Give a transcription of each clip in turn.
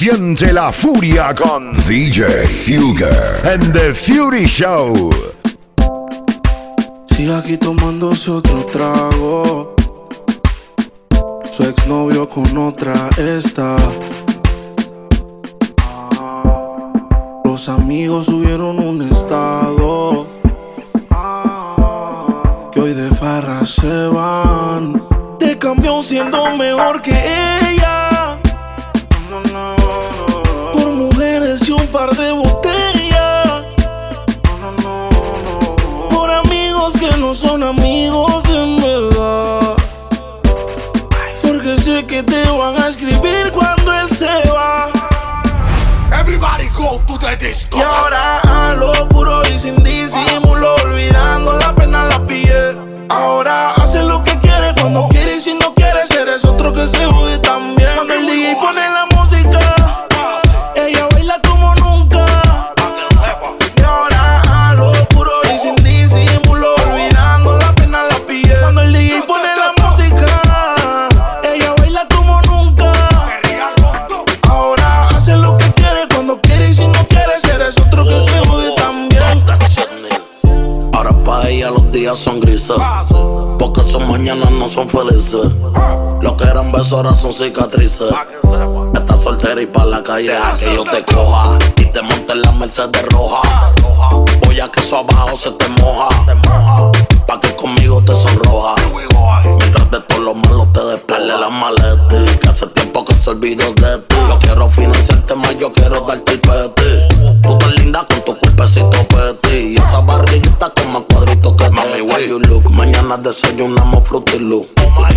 Siente la furia con DJ Fugger en The Fury Show. Sigue aquí tomándose otro trago. Su exnovio con otra está. Los amigos subieron un estado. Que hoy de farra se van. Te cambió siendo mejor que ella. No son amigos en verdad. Porque sé que te van a escribir cuando él se va. Everybody go to the disco Y ahora días son grises. Porque son mañanas no son felices. Lo que eran besos ahora son cicatrices. Estás soltera y pa' la calle a que yo te coja. Y te monte en la Mercedes roja. Voy a que eso abajo se te moja. Pa' que conmigo te sonroja. Mientras de todos los malos te despele la maleta. Que hace tiempo que se olvidó de ti. Yo quiero financiarte más, yo quiero darte el peti. Tú tan linda con tu cuerpecito peti. Barriguita con más cuadritos que Mami, where you look. Mañana desayunamos Fruity Loop.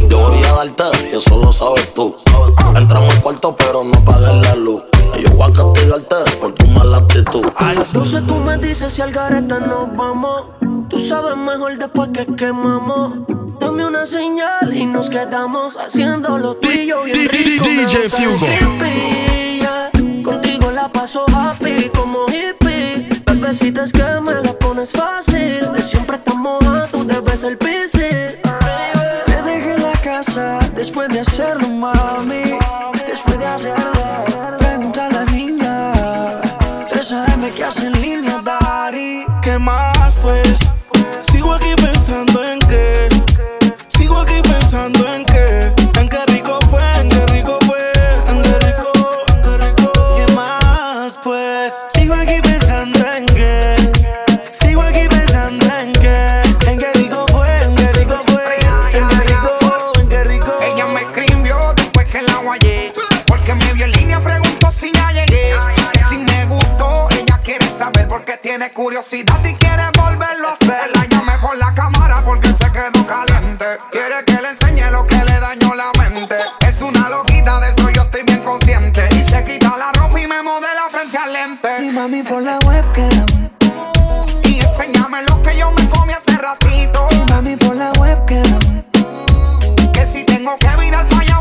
Yo voy a darte y eso lo sabes tú. Entramos al cuarto pero no apagues la luz. Yo voy a castigarte por tu mala actitud. 12 tú me dices si al gareta nos vamos. Tú sabes mejor después que quemamos. Dame una señal y nos quedamos haciendo lo tuyo bien rico. DJ Fugo. Contigo la paso happy como hippie. Es que me la pones fácil. Siempre estamos a tú debes ser piscis. Te dejé la casa después de hacerlo, mami. Después de hacerlo. Pregunta a la niña. 3 AM que hace en línea, Dari. ¿Qué más pues? Sigo aquí pensando en qué. Sigo aquí pensando en qué.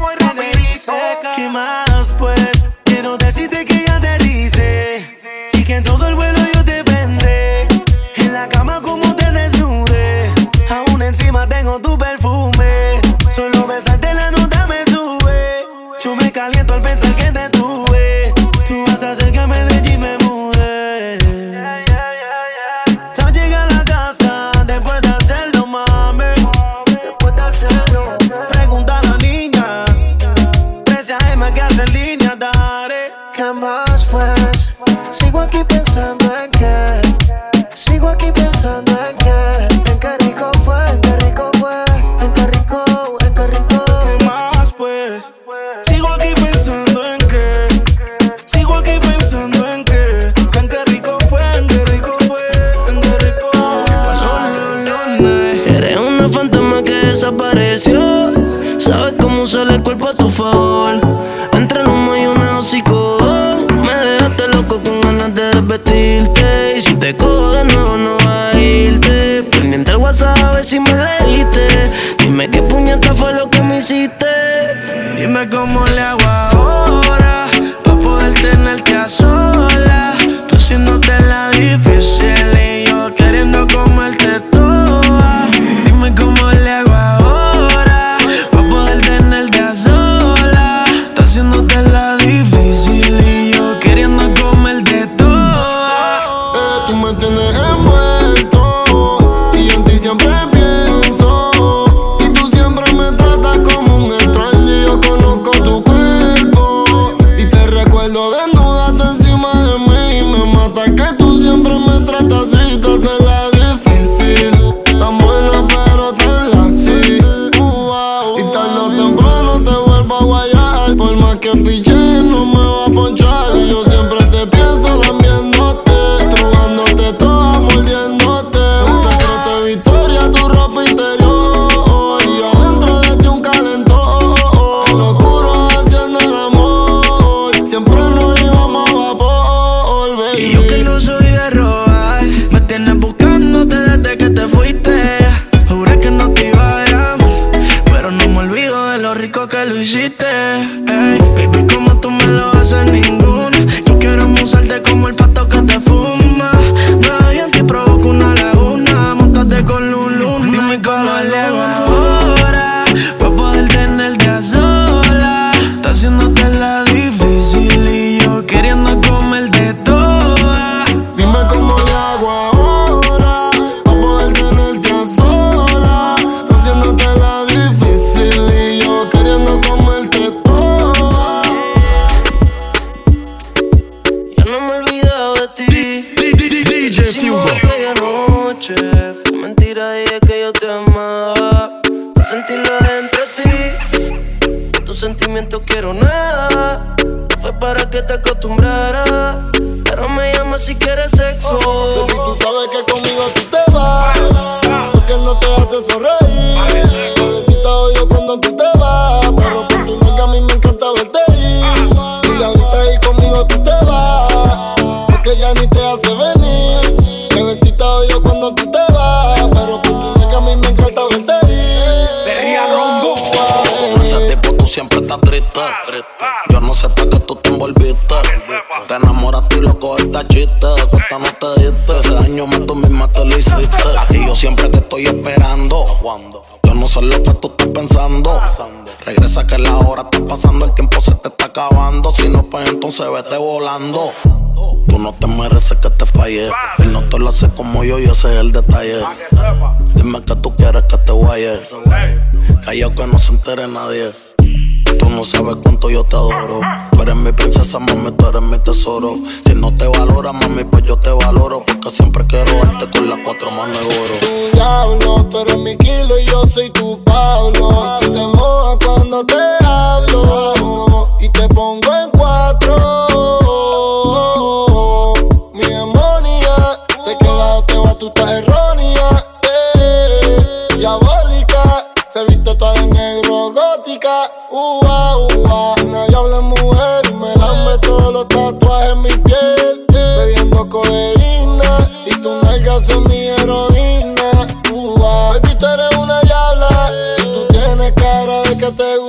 Voy rapidito. ¿Qué más Loco con ganas de desvestirte. Y si te cojo de nuevo, no va a irte. Pendiente al WhatsApp a ver si me leíste. Dime qué puñeta fue lo que me hiciste. Dime cómo le hago rico que lo hiciste. Ey, baby, como tú me lo haces ninguna. Yo quiero musarte como el pato yo te amaba. Sentirlo entre ti. De tus sentimientos quiero nada. No fue para que te acostumbrara. Pero me llama si quieres sexo. Baby, tú sabes que conmigo tú te vas Porque no te hace sonreír Bebecita odio cuando tú te vas tú misma te lo hiciste. Y yo siempre te estoy esperando. Yo no sé lo que tú estás pensando. Regresa que la hora está pasando, el tiempo se te está acabando. Si no, pues entonces vete volando. Tú no te mereces que te falle. Él no te lo hace como yo y ese es el detalle. Dime que tú quieres que te guaye. Callao que no se entere nadie. Tú no sabes cuánto yo te adoro. Tú eres mi princesa, mami, tú eres mi tesoro. Si no te valora, mami, pues yo te valoro. Porque siempre quiero darte con las cuatro manos de oro. tu diablo, tú eres mi kilo y yo soy tu Pablo. Te mojas cuando te hablo y te pongo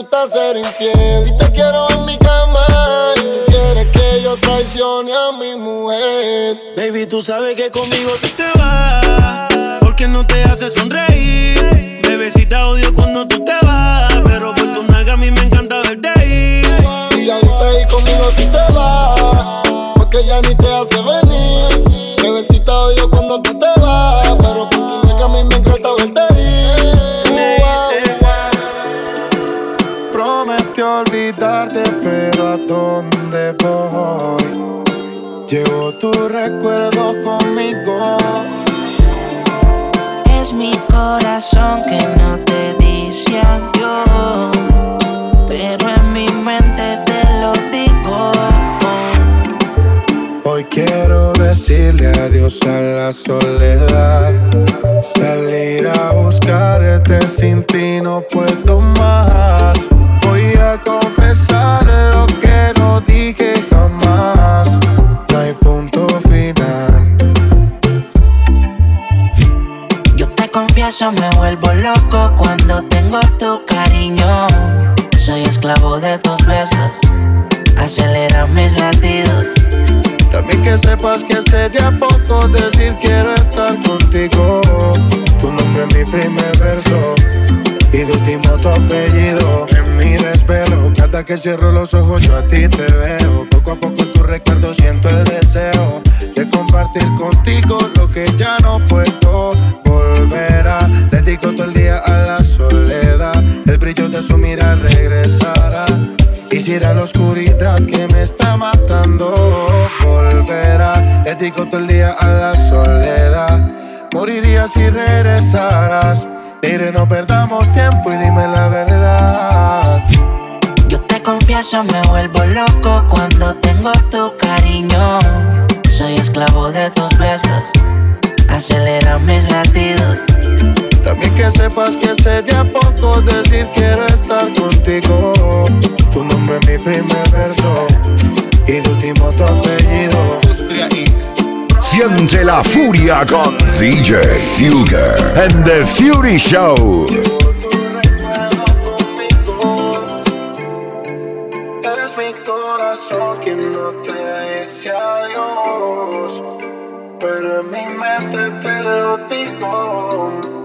gusta ser infiel. Y te quiero en mi cama y tú quieres que yo traicione a mi mujer. Baby, tú sabes que conmigo tú te vas. Porque no te hace sonreír. Bebecita odio cuando tú te vas. Pero por tu nalga a mí me encanta verte ir. Y ahorita ahí conmigo tú te vas Porque ya ni te hace venir Bebecita odio cuando tú te vas Es mi corazón que no te dice adiós. Pero en mi mente te lo digo. Hoy quiero decirle adiós a la soledad. Salir a buscarte sin ti no puedo más. Que sería poco decir quiero estar contigo. Tu nombre es mi primer verso y de último tu apellido. En mi desvelo, cada que cierro los ojos yo a ti te veo. Poco a poco tu recuerdo siento el deseo de compartir contigo lo que ya no puedo volver a. Dedico todo el día a la soledad, el brillo de su mirar regresará. Quisiera la oscuridad que me está Todo el día a la soledad. Moriría si regresaras. Mire, no perdamos tiempo y dime la verdad. Yo te confieso, me vuelvo loco cuando tengo tu la furia con DJ Fugger and the Fury Show. Pero mi mente te lo.